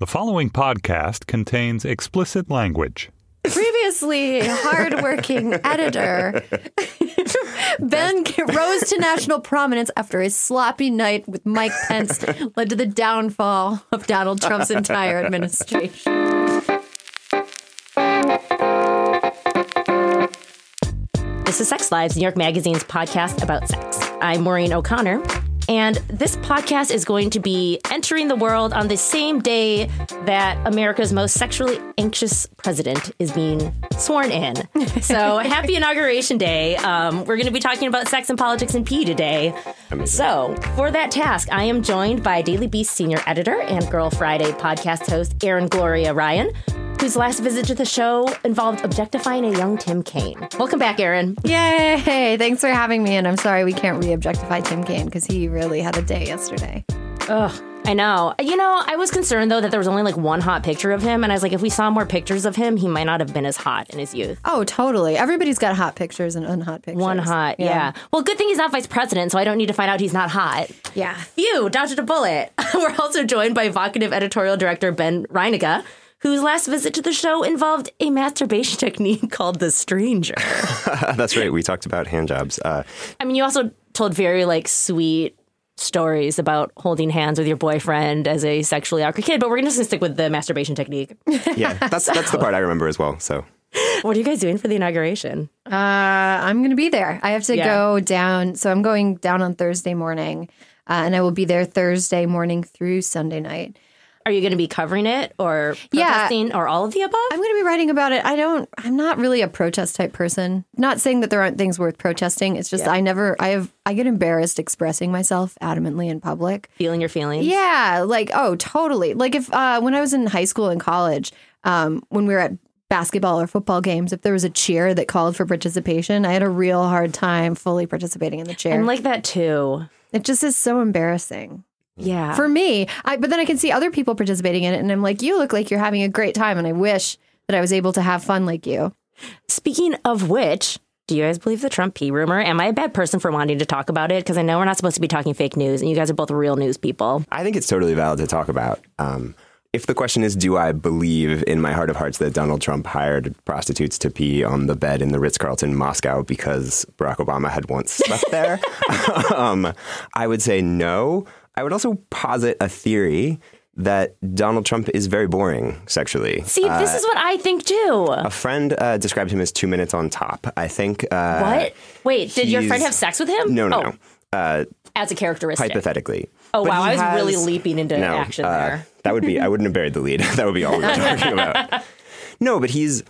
The following podcast contains explicit language. Previously, a hardworking editor Ben rose to national prominence after a sloppy night with Mike Pence led to the downfall of Donald Trump's entire administration. This is Sex Lives, New York Magazine's podcast about sex. I'm Maureen O'Connor, and this podcast is going to be entering the world on the same day that America's most sexually anxious president is being sworn in. So happy Inauguration Day. Um, we're going to be talking about sex and politics and pee today. So for that task, I am joined by Daily Beast senior editor and Girl Friday podcast host Erin Gloria Ryan whose last visit to the show involved objectifying a young Tim Kaine. Welcome back, Erin. Yay! Thanks for having me, and I'm sorry we can't re-objectify Tim Kaine because he really had a day yesterday. Ugh. I know. You know, I was concerned though that there was only like one hot picture of him, and I was like, if we saw more pictures of him, he might not have been as hot in his youth. Oh, totally. Everybody's got hot pictures and unhot pictures. One hot, yeah. Well, good thing he's not vice president, so I don't need to find out he's not hot. Yeah. Phew, dodged a bullet. We're also joined by evocative editorial director Ben Reininga, whose last visit to the show involved a masturbation technique called the stranger. That's right. We talked about hand jobs. Uh, I mean, you also told very like sweet stories about holding hands with your boyfriend as a sexually awkward kid, but we're just gonna stick with the masturbation technique. yeah, that's that's the part I remember as well. So, what are you guys doing for the inauguration? Uh, I'm going to be there. I have to Yeah. go down. So I'm going down on Thursday morning, uh, and I will be there Thursday morning through Sunday night. Are you going to be covering it or Yeah. or all of the above? I'm going to be writing about it. I don't. I'm not really a protest type person. Not saying that there aren't things worth protesting. It's just I never. I have. I get embarrassed expressing myself adamantly in public. Feeling your feelings? Yeah, like oh, totally. Like if uh, when I was in high school and college, um, when we were at basketball or football games, if there was a cheer that called for participation, I had a real hard time fully participating in the cheer. I'm like that too. it just is so embarrassing Yeah. for me. I but then I can see other people participating in it, and I'm like, you look like you're having a great time, and I wish that I was able to have fun like you. Speaking of which, do you guys believe the Trump pee rumor? Am I a bad person for wanting to talk about it? Because I know we're not supposed to be talking fake news, and you guys are both real news people. I think it's totally valid to talk about. Um, if the question is, do I believe in my heart of hearts that Donald Trump hired prostitutes to pee on the bed in the Ritz Carlton Moscow because Barack Obama had once slept there? um, I would say no. I would also posit a theory that Donald Trump is very boring sexually. See, this is what I think too. A friend uh, described him as two minutes on top. I think. Uh, what? Wait, did your friend have sex with him? No, no, Oh, no. Uh, As a characteristic. hypothetically. Oh, But wow, I was has- really leaping into no, action uh, there. That would be. I wouldn't have buried the lead. that would be all we were talking about. No, but he's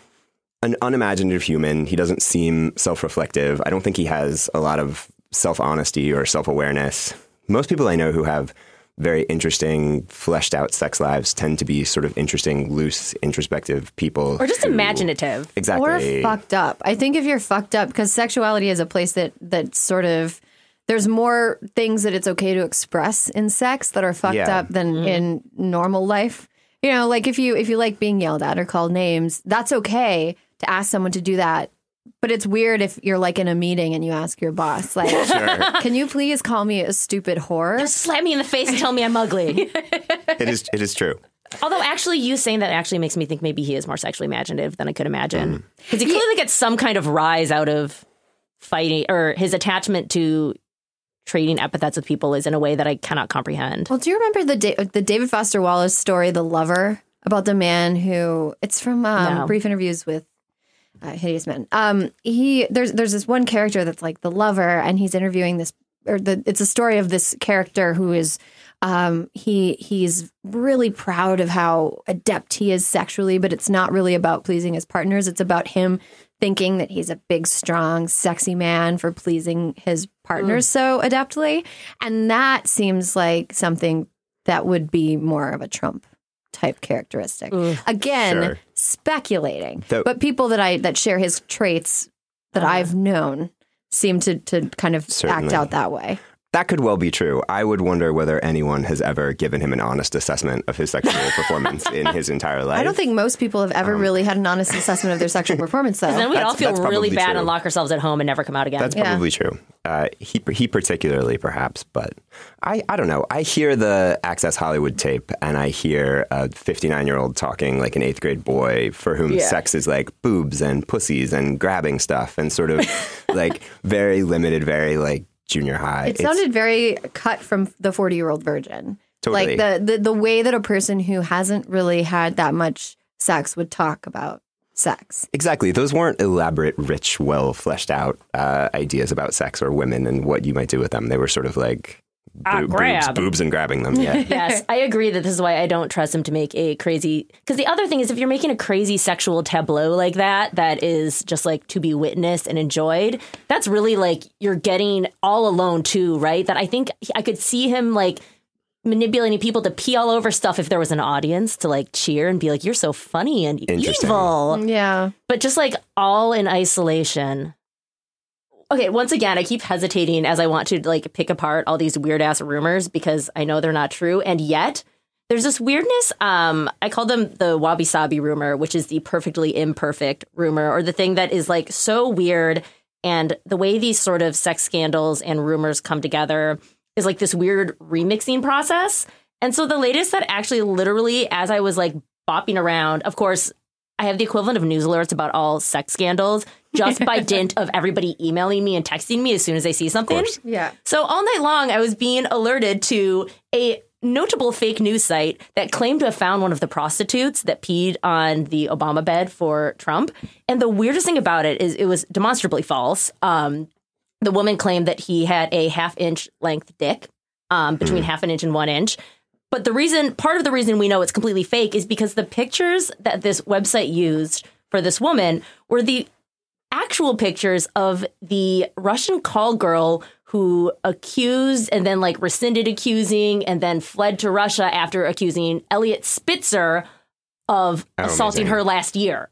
an unimaginative human. He doesn't seem self-reflective. I don't think he has a lot of self-honesty or self-awareness. Most people I know who have very interesting, fleshed out sex lives tend to be sort of interesting, loose, introspective people. Or just who- imaginative. Exactly. Or fucked up. I think if you're fucked up, because sexuality is a place that that sort of there's more things that it's okay to express in sex that are fucked Yeah. up than mm-hmm. in normal life. You know, like if you if you like being yelled at or called names, that's okay to ask someone to do that. But it's weird if you're like in a meeting and you ask your boss, like, "Can you please call me a stupid whore?" Slap me in the face and tell me I'm ugly. it is. It is true. Although, actually, you saying that actually makes me think maybe he is more sexually imaginative than I could Mm. imagine. Because he clearly gets some kind of rise out of fighting, or his attachment to trading epithets with people is in a way that I cannot comprehend. Well, do you remember the da- the David Foster Wallace story, "The Lover," about the man who? It's from um, No. brief interviews with uh, hideous men. Um, he there's there's this one character that's like the lover, and he's interviewing this, or the it's a story of this character who is. Um, he he's really proud of how adept he is sexually, but it's not really about pleasing his partners. It's about him thinking that he's a big, strong, sexy man for pleasing his partners so adeptly. And that seems like something that would be more of a Trump type characteristic. Again, Sure. speculating. Though- but people that I that share his traits that uh-huh. I've known seem to to kind of act out that way. That could well be true. I would wonder whether anyone has ever given him an honest assessment of his sexual performance in his entire life. I don't think most people have ever really had an honest assessment of their sexual performance, though. Then we'd all That's- feel really probably bad true. and lock ourselves at home and never come out again. That's Yeah. probably true. Uh, he he particularly perhaps, but I, I don't know. I hear the Access Hollywood tape, and I hear a 59 year old talking like an eighth grade boy for whom Yeah. sex is like boobs and pussies and grabbing stuff and sort of like very limited, very like junior high. It It's- sounded very cut from the 40 year old virgin. Totally. Like the, the, the way that a person who hasn't really had that much sex would talk about sex. Exactly. Those weren't elaborate, rich, well fleshed out uh, ideas about sex or women and what you might do with them. They were sort of like Boobs, grab. boobs and grabbing them. Yeah. yes, I agree that this is why I don't trust him to make a crazy. Because the other thing is, if you're making a crazy sexual tableau like that, that is just like to be witnessed and enjoyed, that's really like you're getting all alone too, right? That I think I could see him like manipulating people to pee all over stuff if there was an audience to like cheer and be like, you're so funny and evil. Yeah. But just like all in isolation. Okay, once again, I keep hesitating as I want to like pick apart all these weird ass rumors because I know they're not true. And yet there's this weirdness. Um, I call them the wabi sabi rumor, which is the perfectly imperfect rumor, or the thing that is like so weird. And the way these sort of sex scandals and rumors come together is like this weird remixing process. And so the latest that actually literally, as I was like bopping around, of course, I have the equivalent of news alerts about all sex scandals just by dint of everybody emailing me and texting me as soon as they see something. Yeah. So all night long, I was being alerted to a notable fake news site that claimed to have found one of the prostitutes that peed on the Obama bed for Trump. And the weirdest thing about it is it was demonstrably false. Um, the woman claimed that he had a half inch length dick, um, between half an inch and one inch. But the reason, part of the reason we know it's completely fake is because the pictures that this website used for this woman were the actual pictures of the Russian call girl who accused and then like rescinded accusing and then fled to Russia after accusing Elliot Spitzer of assaulting amazing. her last year.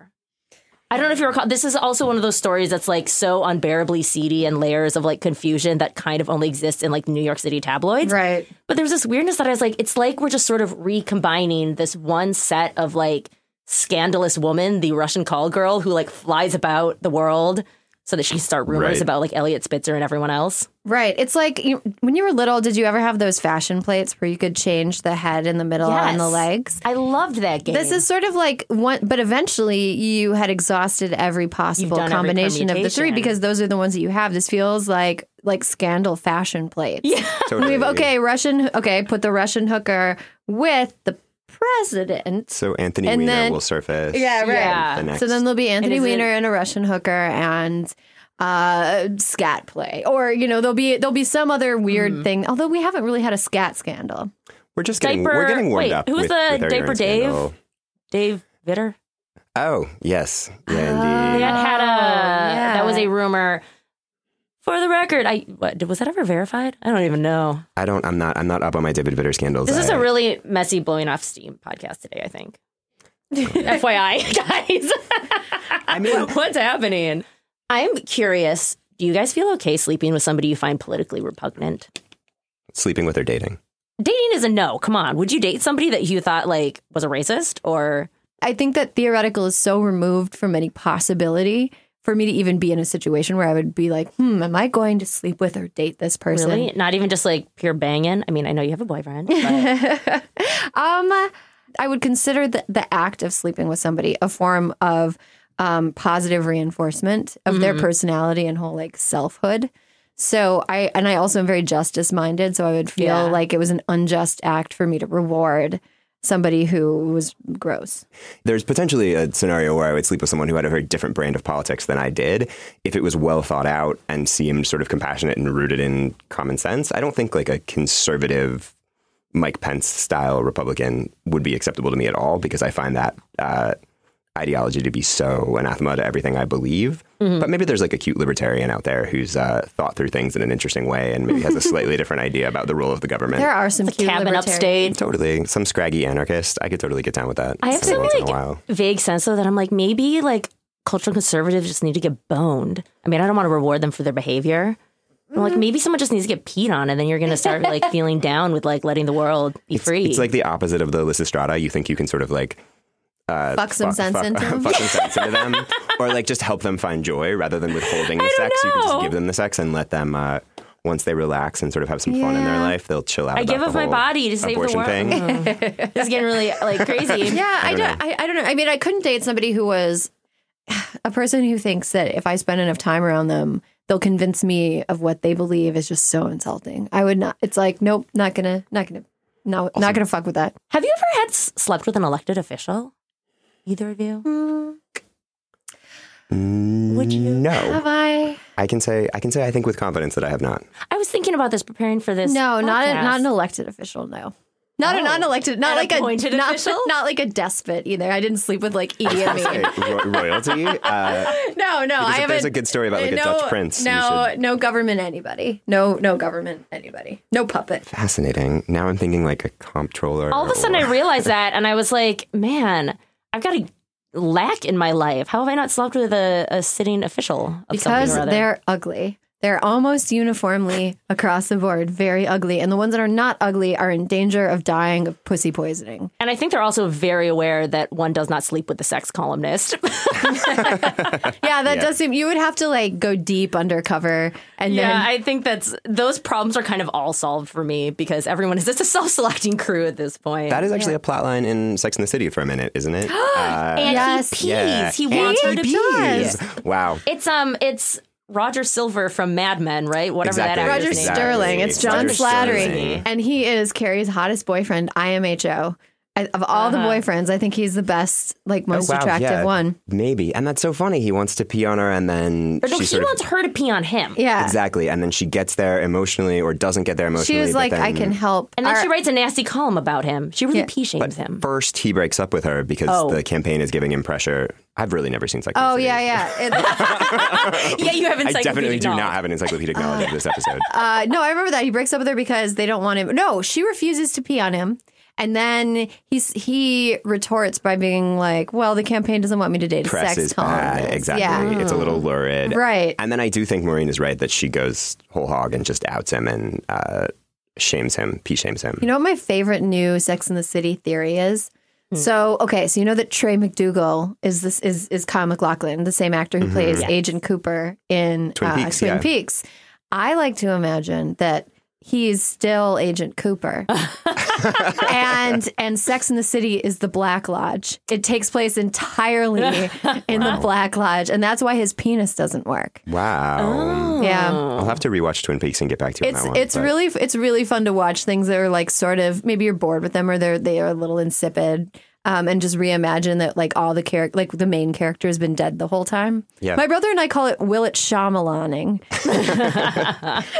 I don't know if you recall. This is also one of those stories that's like so unbearably seedy and layers of like confusion that kind of only exists in like New York City tabloids. Right. But there's this weirdness that I was like, it's like we're just sort of recombining this one set of like scandalous woman, the Russian call girl who like flies about the world so that she can start rumors Right. about like Elliot Spitzer and everyone else. Right. It's like you, when you were little, did you ever have those fashion plates where you could change the head and the middle and the legs? I loved that game. This is sort of like one, but eventually you had exhausted every possible done every combination of the three because those are the ones that you have. This feels like like scandal fashion plates. Yeah. Totally. We've okay, Russian okay, put the Russian hooker with the president. So Anthony And Weiner then- will surface. Yeah, right. Yeah. The next. So then there'll be Anthony is it- Weiner and a Russian hooker and uh scat play. Or, you know, there'll be there'll be some other weird Mm-hmm. thing. Although we haven't really had a scat scandal. we're just getting Diaper- we're getting warmed wait, up. who's with, the with our Diaper Dave? scandal. Dave Vitter. Oh yes, yeah, They indeed. had, had a yeah. that was a rumor. For the record, I what, was that ever verified? I don't even know. I don't. I'm not. I'm not up on my David Vitter scandals. This is I- a really messy blowing off steam podcast today. I think. FYI, guys. I mean, What's happening? I'm curious. Do you guys feel okay sleeping with somebody you find politically repugnant? sleeping with or dating. Dating is a no. Come on. Would you date somebody that you thought like was a racist or I think that theoretical is so removed from any possibility for me to even be in a situation where I would be like, hmm, am I going to sleep with or date this person? really not even just like pure banging? I mean, I know you have a boyfriend. But Um, I would consider the, the act of sleeping with somebody a form of um, positive reinforcement of their personality and whole like selfhood. So I and I also am very justice minded. So I would feel Yeah. like it was an unjust act for me to reward somebody who was gross. There's potentially a scenario where I would sleep with someone who had a very different brand of politics than I did if it was well thought out and seemed sort of compassionate and rooted in common sense. I don't think like a conservative Mike Pence style Republican would be acceptable to me at all because I find that uh, ideology to be so anathema to everything I believe. But maybe there's like a cute libertarian out there who's uh, thought through things in an interesting way and maybe has a slightly different idea about the role of the government. There are some the cute cabin upstate. Totally. Some scraggy anarchist. I could totally get down with that. I have some once in a like vague sense though that I'm like maybe like cultural conservatives just need to get boned. I mean, I don't want to reward them for their behavior, I'm like maybe someone just needs to get peed on, and then you're gonna start like feeling down with like letting the world be free. It's like the opposite of the Lysistrata. You think you can sort of like Fuck some fuck, sense fuck, into them. fuck some sense into them, or like just help them find joy rather than withholding the sex. You can just give them the sex and let them. Uh, once they relax and sort of have some fun in their life, they'll chill out. I about give up my body to save the world. Thing. Mm. this is getting really like crazy. Yeah, I don't don't. I, I don't know. I mean, I couldn't date somebody who was a person who thinks that if I spend enough time around them, they'll convince me of what they believe is just so insulting. I would not. It's like, nope, not gonna, not gonna, no, not gonna fuck with that. Have you ever had s- slept with an elected official? Either of you? Would you? No, Have I? I can say I can say I think with confidence that I have not. I was thinking about this preparing for this. No, not a, not an elected official. No. Not a Oh. non-elected, not An like a appointed not, official? not like a despot either. I didn't sleep with like Idi Hey, Amin. royalty. Uh, No, no, I haven't. there's a good story about like a no, Dutch prince, No, should- no government anybody. No, no government anybody. No puppet. fascinating. Now I'm thinking like a comptroller. All of a sudden, I realized that, and I was like, "Man, I've got a lack in my life. How have I not slept with a, a sitting official of because something or other?" they're ugly. They're almost uniformly across the board very ugly, and the ones that are not ugly are in danger of dying of pussy poisoning. and I think they're also very aware that one does not sleep with the sex columnist. Yeah, that does seem. You would have to like go deep undercover, and yeah, then I think that's those problems are kind of all solved for me because everyone is just a self-selecting crew at this point. That is actually a plot line in Sex and the City for a minute, isn't it? Uh, and Yes. he pees. yeah. He And wants her he to pee. Wow. It's um, it's Roger Silver from Mad Men, right? Whatever Exactly. that Roger actor's name. Exactly. Sterling. It's John Roger Slattery, Sterling. and he is Carrie's hottest boyfriend. IMHO. I, of all the boyfriends, I think he's the best, like most Oh, wow, attractive yeah. one. Maybe. And that's so funny. He wants to pee on her and then Or no, she he sort wants of her to pee on him. Yeah. Exactly. And then she gets there emotionally or doesn't get there emotionally. She was but like, then I can help. And then Our- she writes a nasty column about him. She really Yeah. pee shames him. First, he breaks up with her because Oh. the campaign is giving him pressure. I've really never seen Sex and Oh City. yeah, yeah. Yeah, you have I definitely do knowledge. not have an encyclopedic knowledge of this episode. uh, no, I remember that he breaks up with her because they don't want him. No, she refuses to pee on him, and then he's he retorts by being like, "Well, the campaign doesn't want me to date a Press sex is bad. columnist." Exactly. Yeah. It's a little lurid. Right. And then I do think Maureen is right that she goes whole hog and just outs him and uh, shames him, pee shames him. You know what my favorite new Sex in the City theory is? Hmm. So okay, so you know that Trey MacDougal is this is is Kyle MacLachlan, the same actor who plays Agent Cooper in Mm-hmm. Twin uh, Peaks, Twin yeah. Peaks. I like to imagine that he's still Agent Cooper, and and Sex in the City is the Black Lodge. It takes place entirely in the Black Lodge, and that's why his penis doesn't work. Wow. Oh. Yeah. I'll have to rewatch Twin Peaks and get back to you It's on one. it's but- really it's really fun to watch things that are like sort of maybe you're bored with them or they're they are a little insipid. Um, and just reimagine that like all the character like the main character has been dead the whole time. Yeah. My brother and I call it will it Shyamalaning.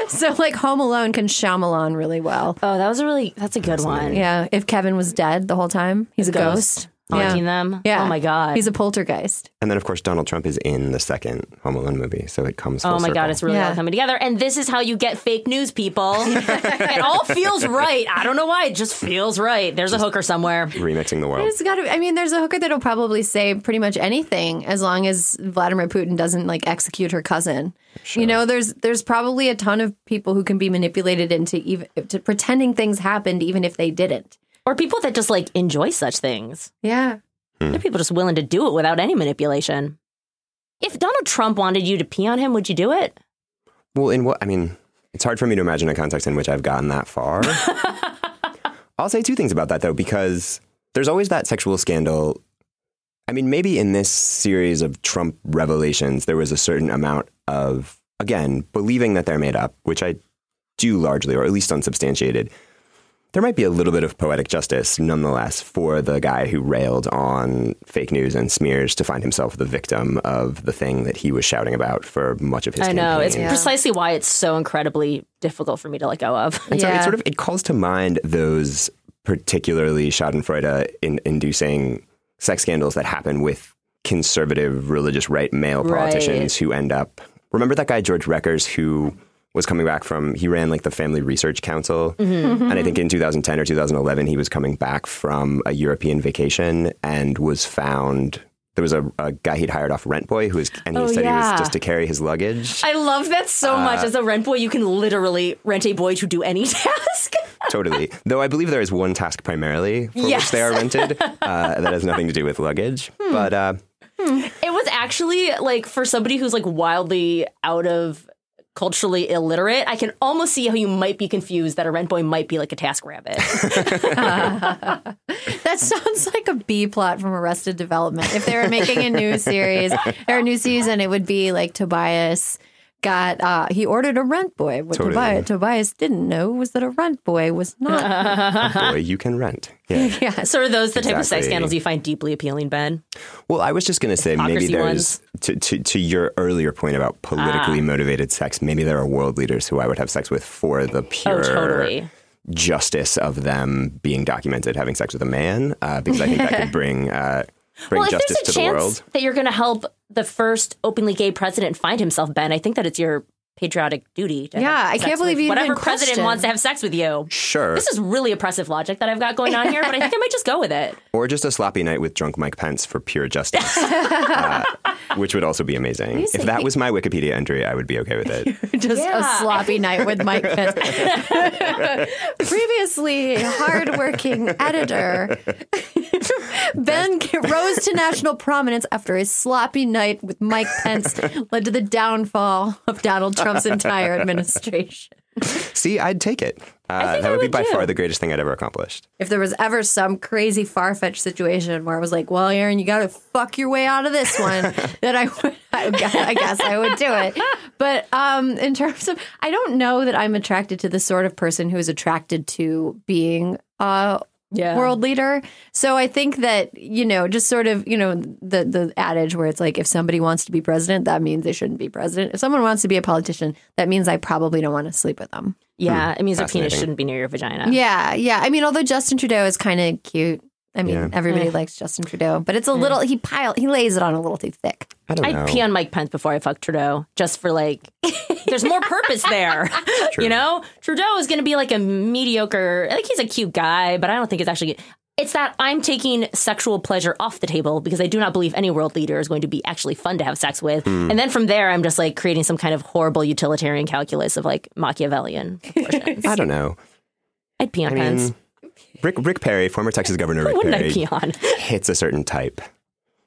so like Home Alone can Shyamalan really well. Oh, that was a really that's a good one. Yeah. If Kevin was dead the whole time, he's a ghost. Haunting oh Yeah. them. Yeah. Oh my god. He's a poltergeist. And then, of course, Donald Trump is in the second Home Alone movie, so it comes. Full Oh my god, it's really Yeah. all coming together. And this is how you get fake news, people. it all feels right. I don't know why. It just feels right. There's a hooker somewhere. remixing the world. There's got. I mean, there's a hooker that'll probably say pretty much anything as long as Vladimir Putin doesn't like execute her cousin. You know, there's there's probably a ton of people who can be manipulated into even to pretending things happened even if they didn't. Or people that just like enjoy such things. Yeah. Hmm. There are people just willing to do it without any manipulation. If Donald Trump wanted you to pee on him, would you do it? Well, in what I mean, it's hard for me to imagine a context in which I've gotten that far. I'll say two things about that though, because there's always that sexual scandal. I mean, maybe in this series of Trump revelations, there was a certain amount of, again, believing that they're made up, which I do largely, or at least unsubstantiated. There might be a little bit of poetic justice, nonetheless, for the guy who railed on fake news and smears to find himself the victim of the thing that he was shouting about for much of his I know. It's campaign. precisely why it's so incredibly difficult for me to let go of. And so it sort of it calls to mind those particularly Schadenfreude in inducing sex scandals that happen with conservative religious right male politicians who end up remember that guy George Rekers who was coming back from he ran like the Family Research Council and I think in 2010 or 2011 he was coming back from a European vacation and was found there was a, a guy he'd hired off Rent Boy who was, and he Oh, said he was just to carry his luggage. I love that so much. As a rent boy, you can literally rent a boy to do any task. totally. Though I believe there is one task primarily for Yes. which they are rented uh, that has nothing to do with luggage. Hmm. But uh, It was actually like for somebody who's like wildly out of culturally illiterate, I can almost see how you might be confused that a rent boy might be like a TaskRabbit. That sounds like a B plot from Arrested Development. If they were making a new series or a new season, it would be like Tobias got uh he ordered a rent boy. What Totally. Tobias, Tobias didn't know was that a rent boy was not. a boy, you can rent. Yeah. yeah. so are those the type of sex scandals you find deeply appealing, Ben? Well, I was just going to say maybe Hypocrisy there's to, to to your earlier point about Ah. politically motivated sex. Maybe there are world leaders who I would have sex with for the pure Oh, totally. justice of them being documented having sex with a man, uh, because I think that could bring uh, bring Well, if justice there's to a the chance world. that you're going to help the first openly gay president find himself, Ben, I think that it's your patriotic duty. To Yeah, have I can't believe you whatever president question. wants to have sex with you. Sure, This is really oppressive logic that I've got going on here, but I think I might just go with it. or just a sloppy night with drunk Mike Pence for pure justice, uh, which would also be amazing. If that was my Wikipedia entry, I would be okay with it. Just Yeah. a sloppy night with Mike Pence. Previously, hardworking editor. ben rose to national prominence after a sloppy night with Mike Pence led to the downfall of Donald Trump's entire administration. See, I'd take it. Uh, think that I would be by too. far the greatest thing I'd ever accomplished. If there was ever some crazy far fetched situation where I was like, "Well, Erin, you got to fuck your way out of this one," then I would, I guess, I guess I would do it. But um, in terms of, I don't know that I'm attracted to the sort of person who is attracted to being a Yeah. world leader. So I think that you know, just sort of, you know, the the adage where it's like, if somebody wants to be president, that means they shouldn't be president. If someone wants to be a politician, that means I probably don't want to sleep with them. Yeah, hmm. it means your penis shouldn't be near your vagina. Yeah, yeah. I mean, although Justin Trudeau is kind of cute. I mean, Yeah. everybody likes Justin Trudeau, but it's a little he pile he lays it on a little too thick. I don't know. I'd pee on Mike Pence before I fuck Trudeau, just for like, there's more purpose there. you know, Trudeau is going to be like a mediocre, like he's a cute guy, but I don't think it's actually. It's that I'm taking sexual pleasure off the table because I do not believe any world leader is going to be actually fun to have sex with. Hmm. And then from there, I'm just like creating some kind of horrible utilitarian calculus of like Machiavellian. proportions. I don't know. I'd pee on I Pence. Mean, Rick Rick Perry, former Texas Governor Rick What would I Perry, pee on? hits a certain type.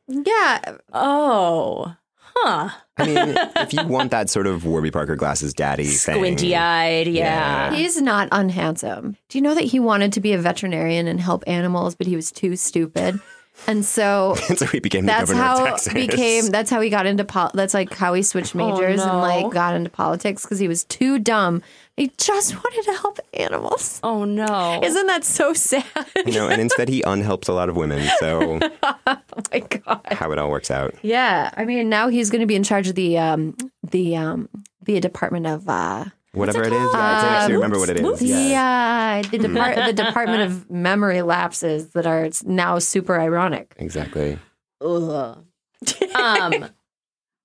Yeah, Oh, huh. I mean, if you want that sort of Warby Parker glasses daddy thing, Squinty eyed. Yeah. he's not unhandsome. Do you know that he wanted to be a veterinarian and help animals, but he was too stupid, and so so he became the that's governor of how Texas. became that's how he got into pol- that's like how he switched majors and no. like got into politics because he was too dumb. He just wanted to help animals. Oh no. Isn't that so sad? you know, and instead he unhelps a lot of women. So oh my god. how it all works out. Yeah, I mean now he's going to be in charge of the um the um the department of uh Whatever it is, yeah, I actually remember what it is. the Yeah. uh, the depart the department of memory lapses that are now super ironic. Exactly. Ugh. um,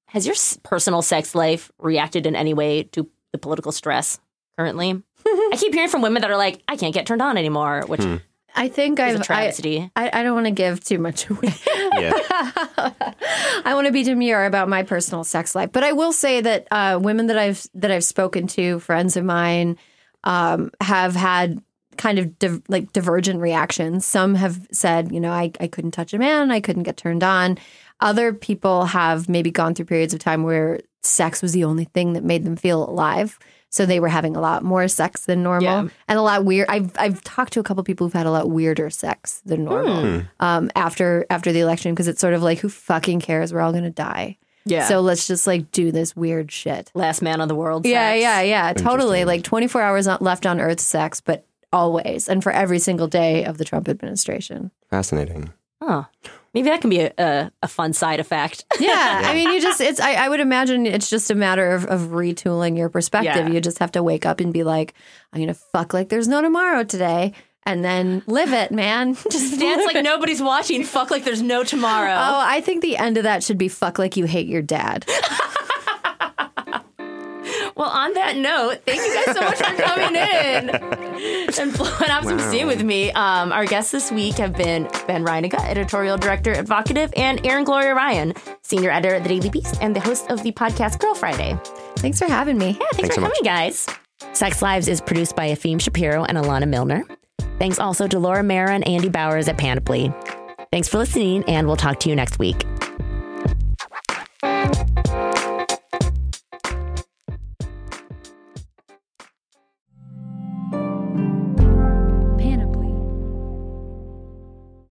has your personal sex life reacted in any way to the political stress currently? I keep hearing from women that are like, I can't get turned on anymore, which is I think a I've I, travesty. I I don't want to give too much away. Yeah. I want to be demure about my personal sex life, but I will say that uh, women that I've that I've spoken to, friends of mine, um, have had kind of div- like divergent reactions. Some have said, you know, I, I couldn't touch a man, I couldn't get turned on. Other people have maybe gone through periods of time where sex was the only thing that made them feel alive. So they were having a lot more sex than normal Yeah. and a lot weird. I've I've talked to a couple people who've had a lot weirder sex than normal um, after after the election because it's sort of like who fucking cares? We're all gonna die. Yeah. So let's just like do this weird shit. Last man on the world. Yeah, sex. yeah, yeah. Totally. Like 24 hours left on Earth sex, but always and for every single day of the Trump administration. Fascinating. Oh, maybe that can be a, a, a fun side effect. Yeah, I mean, you just, it's, I, I would imagine it's just a matter of, of retooling your perspective. Yeah. You just have to wake up and be like, I'm going to fuck like there's no tomorrow today and then live it, man. Just Dance like it. nobody's watching. Fuck like there's no tomorrow. Oh, I think the end of that should be fuck like you hate your dad. Well, on that note, thank you guys so much for coming in and blowing off some Wow. steam with me. Um, our guests this week have been Ben Reininga, editorial director at Vocativ, and Erin Gloria Ryan, senior editor at The Daily Beast and the host of the podcast Girl Friday. Thanks for having me. Yeah, thanks, Thanks for so much. coming, guys. Sex Lives is produced by Afim Shapiro and Alana Milner. Thanks also to Laura Mara and Andy Bowers at Panoply. Thanks for listening, and we'll talk to you next week.